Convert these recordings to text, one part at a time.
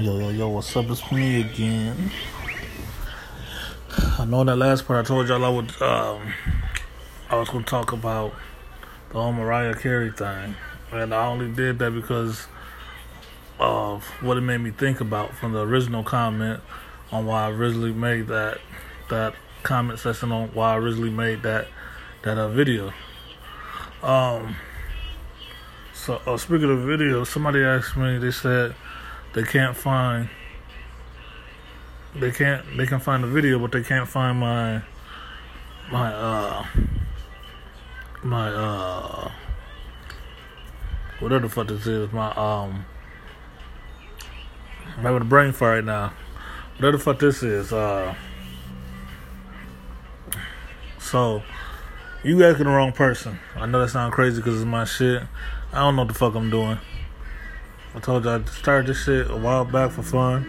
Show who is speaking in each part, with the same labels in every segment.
Speaker 1: Yo, yo, yo, what's up? It's me again. I know in that last part I told y'all I would, um, I was going to talk about the whole Mariah Carey thing. And I only did that because of what it made me think about from the original comment on why I originally made that, that comment section on why I originally made that, that uh, video. Um, so, uh, speaking of video, somebody asked me, they said, they can't find they can't they can find the video but they can't find my my uh my uh whatever the fuck this is my um I'm having a brain fart right now. Whatever the fuck this is uh so you asking the wrong person. I know that sounds crazy because it's my shit. I don't know what the fuck I'm doing I told you I started this shit a while back for fun,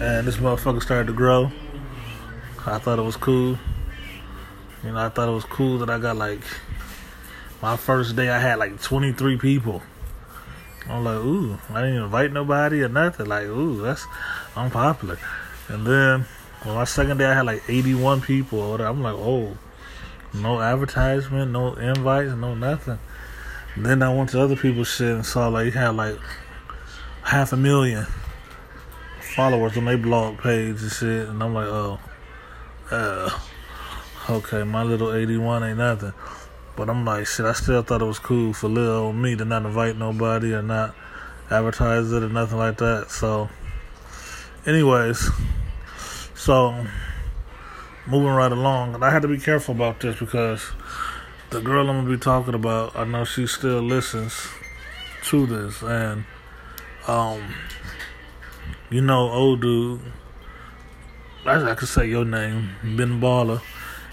Speaker 1: and this motherfucker started to grow. I thought it was cool. You know, I thought it was cool that I got like my first day. I had like 23 people. I'm like, ooh, I didn't invite nobody or nothing. Like, ooh, that's I'm popular. And then on my second day, I had like 81 people. I'm like, oh, no advertisement, no invites, no nothing. And then I went to other people's shit and saw like you had like half a million followers on their blog page and shit, and I'm like, oh, uh, okay, my little 81 ain't nothing. But I'm like, shit, I still thought it was cool for little old me to not invite nobody or not advertise it or nothing like that. So, anyways, so moving right along, and I had to be careful about this because the girl I'm gonna be talking about, I know she still listens to this, and um, you know, old dude. I, I could say your name, Ben Baller.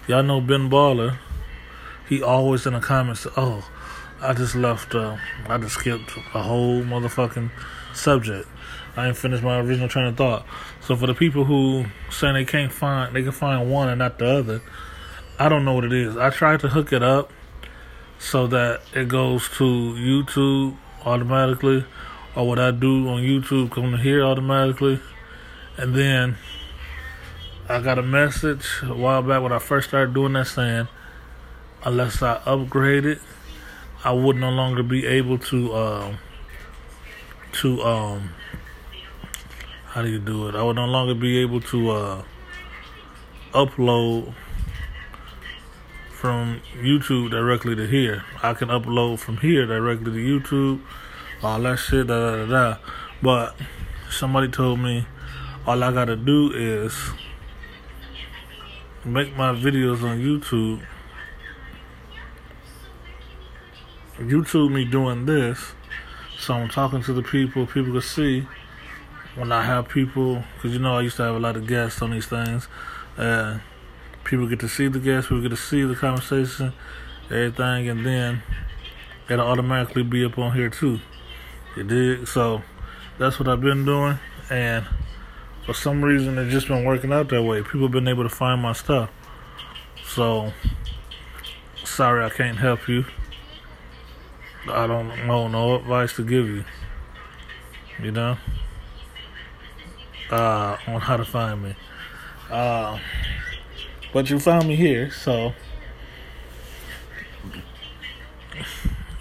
Speaker 1: Y'all know Ben Baller. He always in the comments. Oh, I just left. Uh, I just skipped a whole motherfucking subject. I ain't finished my original train of thought. So for the people who saying they can't find, they can find one and not the other. I don't know what it is. I tried to hook it up so that it goes to YouTube automatically or what I do on YouTube come here automatically. And then I got a message a while back when I first started doing that saying, unless I upgrade it, I would no longer be able to um, to um how do you do it? I would no longer be able to uh, upload from YouTube directly to here. I can upload from here directly to YouTube all that shit, da da da da. But somebody told me all I gotta do is make my videos on YouTube. YouTube me doing this, so I'm talking to the people. People can see when I have people, because you know I used to have a lot of guests on these things. Uh, people get to see the guests, people get to see the conversation, everything, and then it'll automatically be up on here too. You dig? So that's what I've been doing, and for some reason it's just been working out that way. People have been able to find my stuff. So sorry I can't help you. I don't know no advice to give you. You know? Uh on how to find me. Uh but you found me here, so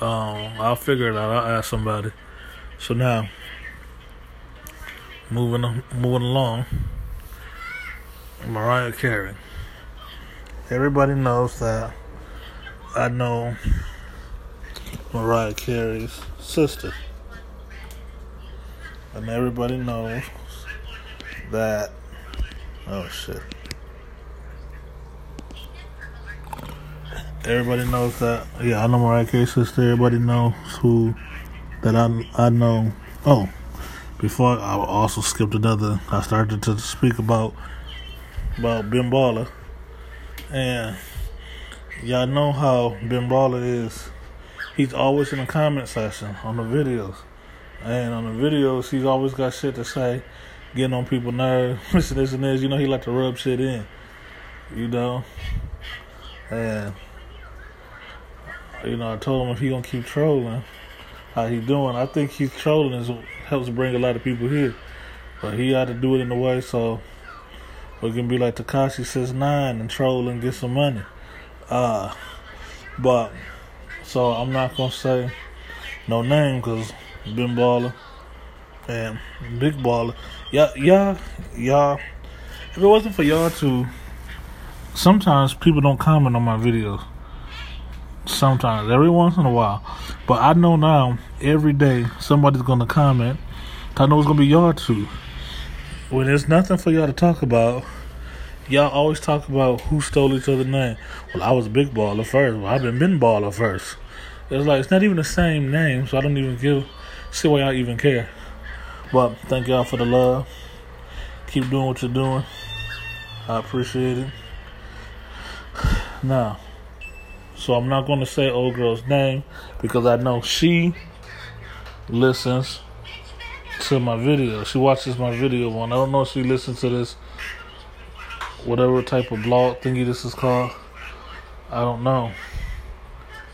Speaker 1: um I'll figure it out. I'll ask somebody. So now, moving moving along, Mariah Carey. Everybody knows that I know Mariah Carey's sister, and everybody knows that. Oh shit. Everybody knows that. Yeah, I know Mariah Carey's sister. Everybody knows who that I I know. Oh, before I also skipped another. I started to speak about about Ben Baller, and y'all know how Ben Baller is. He's always in the comment section on the videos, and on the videos he's always got shit to say, getting on people's nerves. this and this and this. You know he like to rub shit in. You know, and you know I told him if he gonna keep trolling how he doing. I think he's trolling is helps bring a lot of people here. But he had to do it in a way so we can be like Tekashi 6ix9ine and troll and get some money. Uh, but so I'm not gonna say no name because Ben Baller and Big Baller. y'all, y'all, y'all. If it wasn't for y'all to, sometimes people don't comment on my videos. Sometimes, every once in a while. But I know now, every day, somebody's gonna comment. I know it's gonna be y'all too. When there's nothing for y'all to talk about, y'all always talk about who stole each other's name. Well, I was Big Baller first. Well, I've been Ben Baller first. It's like it's not even the same name, so I don't even give see why y'all even care. But thank y'all for the love. Keep doing what you're doing. I appreciate it. Now, so I'm not going to say old girl's name because I know she listens to my video. She watches my video one. I don't know if she listens to this whatever type of blog thingy this is called. I don't know.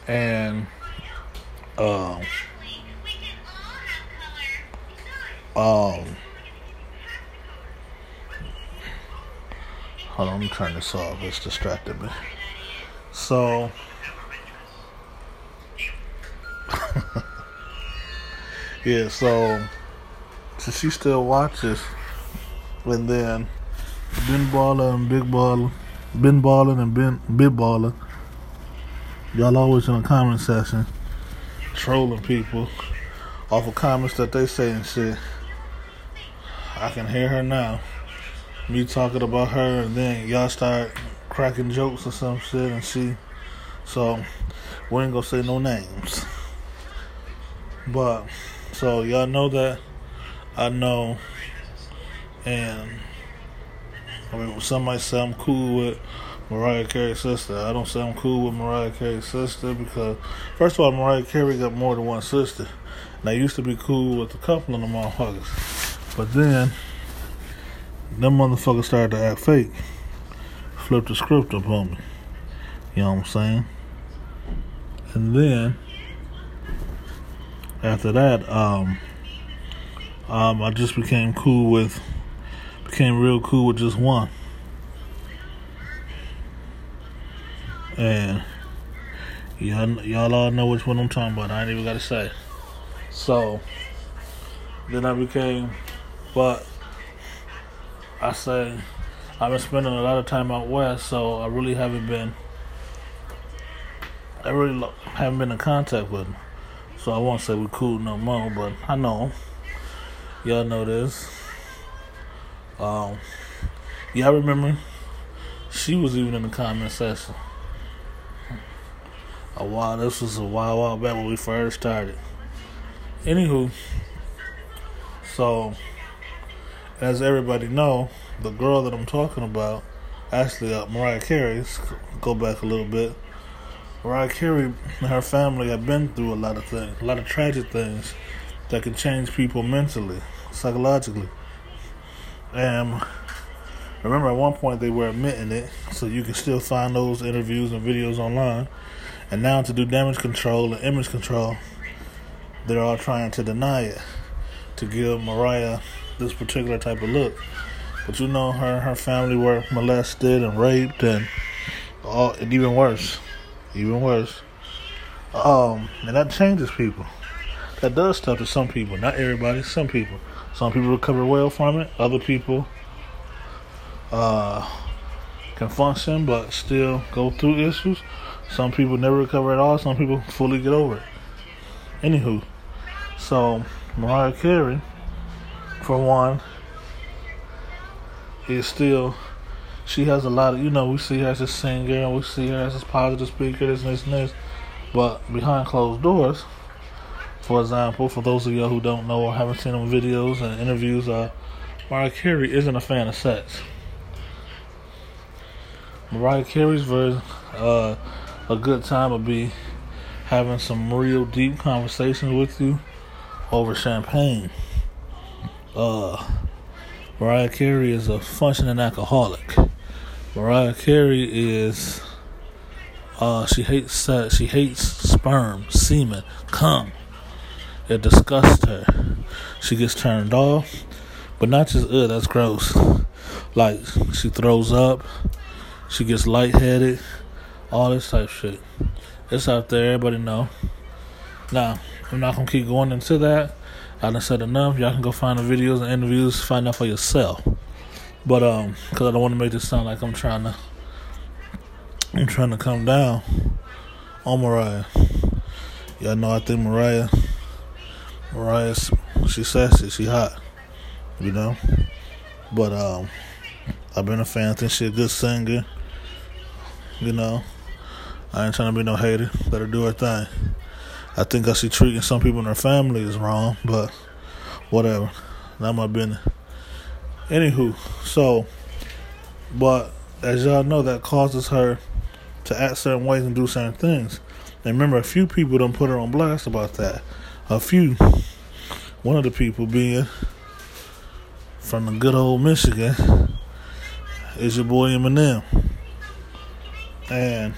Speaker 1: And um um hold on, me turn this off. It's distracted me. So yeah, so so she still watches and then Ben Baller and Big Baller Ben Baller and Ben Big Baller y'all always in the comment section trolling people off of comments that they say and shit. I can hear her now. Me talking about her and then y'all start cracking jokes or some shit and she so we ain't gonna say no names. But so y'all know that I know and I mean some might say I'm cool with Mariah Carey's sister. I don't say I'm cool with Mariah Carey's sister because first of all Mariah Carey got more than one sister. And I used to be cool with a couple of them motherfuckers. But then them motherfuckers started to act fake. Flip the script up on me. You know what I'm saying? And then after that, um, um, I just became cool with, became real cool with just one. And y'all, y'all all know which one I'm talking about. I ain't even got to say. So then I became, but I say I've been spending a lot of time out west, so I really haven't been. I really haven't been in contact with him. So I won't say we cool no more, but I know y'all know this. Um, y'all remember she was even in the comment section. A while, this was a while, while back when we first started. Anywho, so as everybody know, the girl that I'm talking about, actually uh, Mariah Carey, go back a little bit. Carey and her family have been through a lot of things, a lot of tragic things that can change people mentally, psychologically. And remember, at one point they were admitting it, so you can still find those interviews and videos online. And now to do damage control and image control, they're all trying to deny it to give Mariah this particular type of look. But you know, her and her family were molested and raped and all, and even worse even worse. Um, and that changes people. That does stuff to some people, not everybody, some people. Some people recover well from it. Other people uh, can function but still go through issues. Some people never recover at all. Some people fully get over it. Anywho, so Mariah Carey, for one, is still she has a lot of, you know, we see her as a singer and we see her as a positive speaker, this and this and this. But behind closed doors, for example, for those of y'all who don't know or haven't seen them videos and interviews, uh, Mariah Carey isn't a fan of sex. Mariah Carey's version, uh, a good time would be having some real deep conversations with you over champagne. Uh, Mariah Carey is a functioning alcoholic. Mariah Carey is uh she hates sex, she hates sperm, semen, cum. It disgusts her. She gets turned off, But not just ugh, that's gross. Like she throws up, she gets lightheaded, all this type shit. It's out there, everybody know. Now, I'm not gonna keep going into that. I done said enough. Y'all can go find the videos and interviews, find out for yourself. But um, cause I don't want to make this sound like I'm trying to, I'm trying to come down on Mariah. Y'all know I think Mariah, Mariah, she sassy, she hot, you know. But um, I've been a fan. Think she a good singer, you know. I ain't trying to be no hater. Let her do her thing. I think I see treating some people in her family is wrong, but whatever. Not my business. Anywho, so, but as y'all know, that causes her to act certain ways and do certain things. And remember, a few people don't put her on blast about that. A few. One of the people being from the good old Michigan is your boy Eminem. And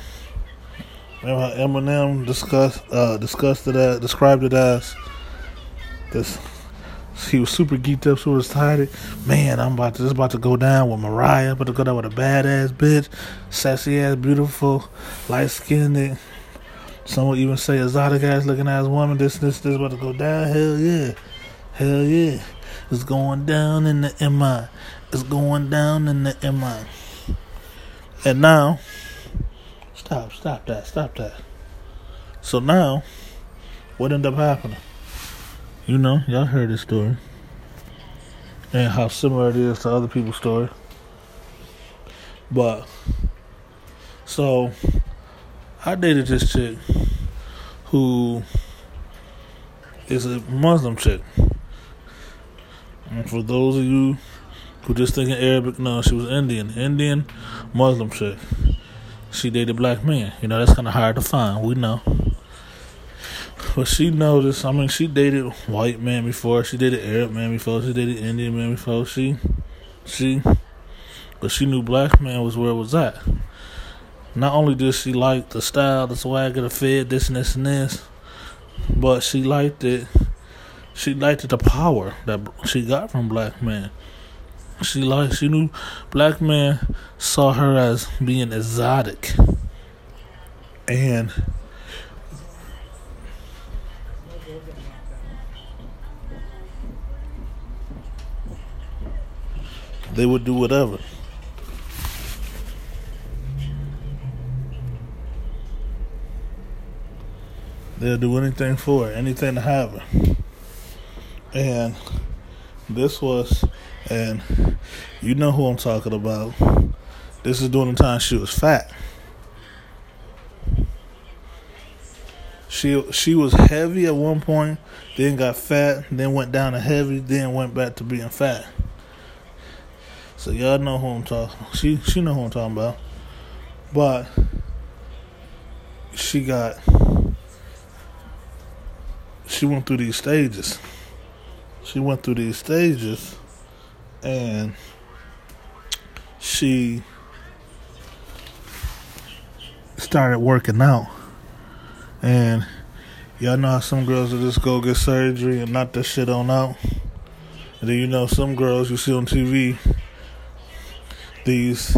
Speaker 1: remember how Eminem discussed uh, discussed it as described it as this he was super geeked up, super excited. Man, I'm about to this about to go down with Mariah, about to go down with a badass bitch, sassy ass, beautiful, light skinned. Some would even say exotic ass looking ass woman. This, this, this about to go down. Hell yeah, hell yeah, it's going down in the MI. It's going down in the MI. And now, stop, stop that, stop that. So now, what ended up happening? You know, y'all heard this story. And how similar it is to other people's story. But, so, I dated this chick who is a Muslim chick. And for those of you who just thinking Arabic, no, she was Indian. Indian Muslim chick. She dated black men. You know, that's kind of hard to find. We know. But she noticed. I mean, she dated white man before. She dated Arab man before. She dated Indian man before. She, she, but she knew black man was where it was at. Not only did she like the style, the swagger, the fit, this and this and this, but she liked it. She liked the power that she got from black man. She liked. She knew black man saw her as being exotic, and they would do whatever. They'll do anything for it, anything to have her. And this was, and you know who I'm talking about. This is during the time she was fat. She she was heavy at one point, then got fat, then went down to heavy, then went back to being fat. So y'all know who I'm talking. She she know who I'm talking about. But she got she went through these stages. She went through these stages and she started working out. And y'all know how some girls will just go get surgery and knock that shit on out. And then you know some girls you see on TV these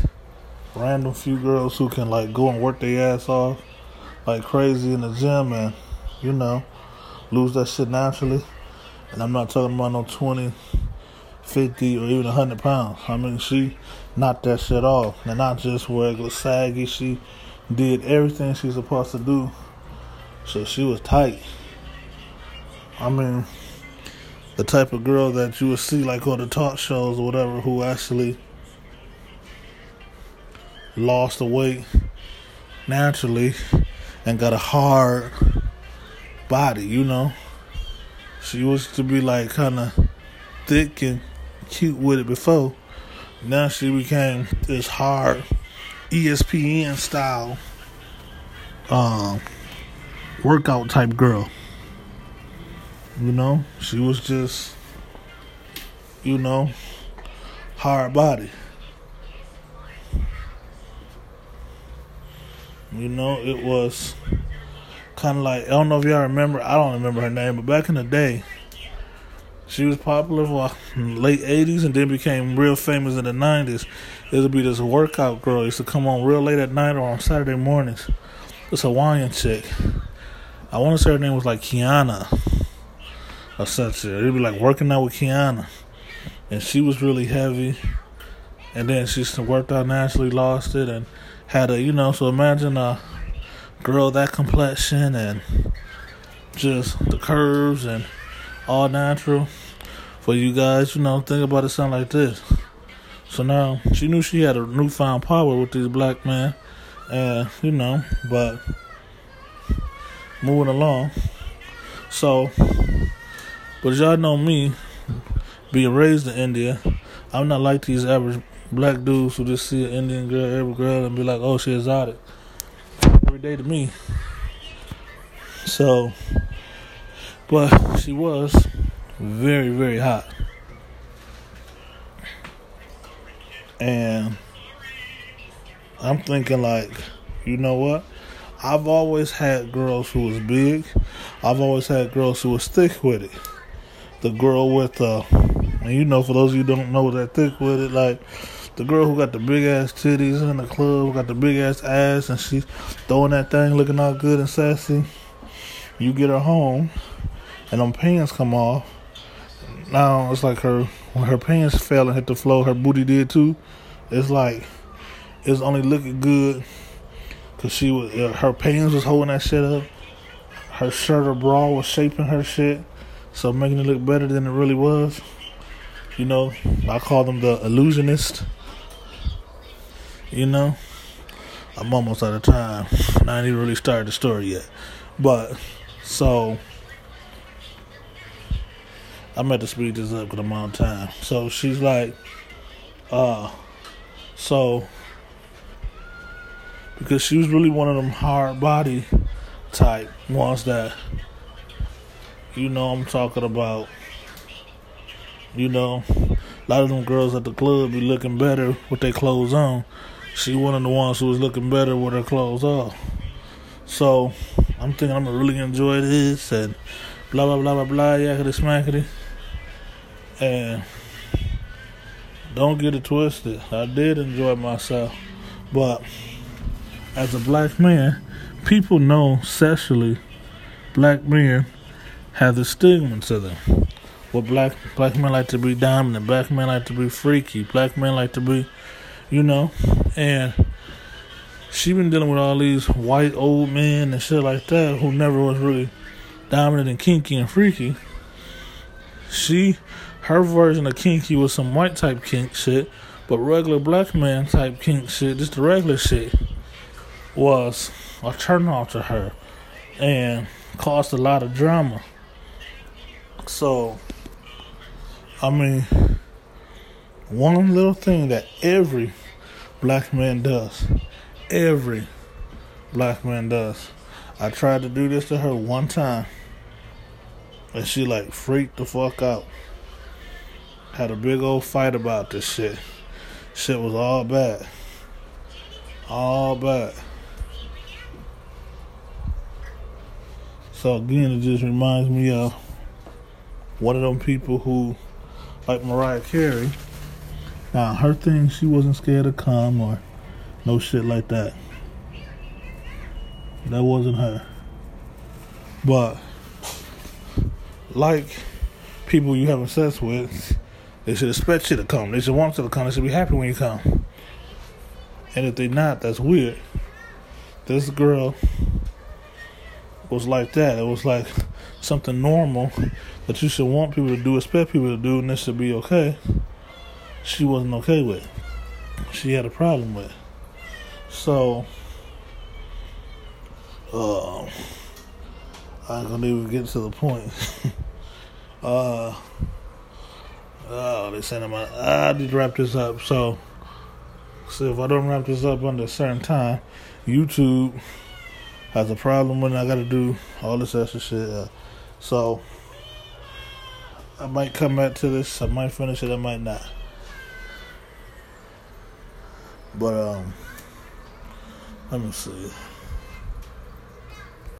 Speaker 1: random few girls who can like go and work their ass off like crazy in the gym and you know lose that shit naturally. And I'm not talking about no 20, 50, or even 100 pounds. I mean, she knocked that shit off. And not just regular saggy. She did everything she's supposed to do. So she was tight. I mean, the type of girl that you would see like on the talk shows or whatever who actually lost the weight naturally and got a hard body, you know. She used to be like kind of thick and cute with it before. Now she became this hard ESPN style um, workout type girl. You know, she was just, you know, hard body. You know, it was kind of like I don't know if y'all remember. I don't remember her name, but back in the day, She was popular for late '80s and then became real famous in the '90s. It'll be this workout girl. Used to come on real late at night or on Saturday mornings. This Hawaiian chick. I want to say her name was like Kiana or such. It'd be like working out with Kiana, and she was really heavy. And then she worked out naturally, lost it, and had a you know. So imagine a girl that complexion and just the curves and all natural. For you guys, you know, think about it sound like this. So now she knew she had a newfound power with these black men, and you know, but moving along. So, but y'all know me, being raised in India, I'm not like these average black dudes who just see an Indian girl, every girl, and be like, "Oh, she exotic." Every day to me. So, but she was very, very hot. And I'm thinking, like, you know what? I've always had girls who was big. I've always had girls who was thick with it. The girl with the, and you know, for those of you don't know that thick with it, like the girl who got the big ass titties in the club, got the big ass ass, and she's throwing that thing, looking all good and sassy. You get her home, and them pants come off. Now it's like her when her pants fell and hit the floor, her booty did too. It's like it's only looking good because she was her pants was holding that shit up. Her shirt or bra was shaping her shit, so making it look better than it really was. You know, I call them the illusionist. You know, I'm almost out of time. I ain't even really started the story yet, but so I'm at to speed this up because I'm on time. So she's like, uh, so because she was really one of them hard body type ones that, you know, I'm talking about. You know, a lot of them girls at the club be looking better with their clothes on. She one of the ones who was looking better with her clothes off. So I'm thinking I'm gonna really enjoy this and blah blah blah blah blah yakety smackety. And don't get it twisted. I did enjoy myself. But as a black man, people know sexually black men have the stigma to them. Well black black men like to be dominant, black men like to be freaky, black men like to be you know, and she been dealing with all these white old men and shit like that who never was really dominant and kinky and freaky. She her version of kinky was some white type kink shit, but regular black man type kink shit, just the regular shit, was a turn off to her and caused a lot of drama. So, I mean, one little thing that every black man does, every black man does. I tried to do this to her one time, and she like freaked the fuck out. Had a big old fight about this shit. Shit was all bad. All bad. So again, it just reminds me of one of them people who, like Mariah Carey. Now her thing, she wasn't scared to come or no shit like that. That wasn't her. But like people you having sex with, they should expect you to come. They should want you to come. They should be happy when you come. And if they not, that's weird. This girl was like that. It was like something normal that you should want people to do, expect people to do, and this should be okay. She wasn't okay with. She had a problem with. So, uh, I gonna even get to the point. uh, Oh, they sent him. I need to wrap this up. So, so if I don't wrap this up under a certain time, YouTube has a problem when I got to do all this extra shit. Uh, so, I might come back to this. I might finish it. I might not. But um, let me see.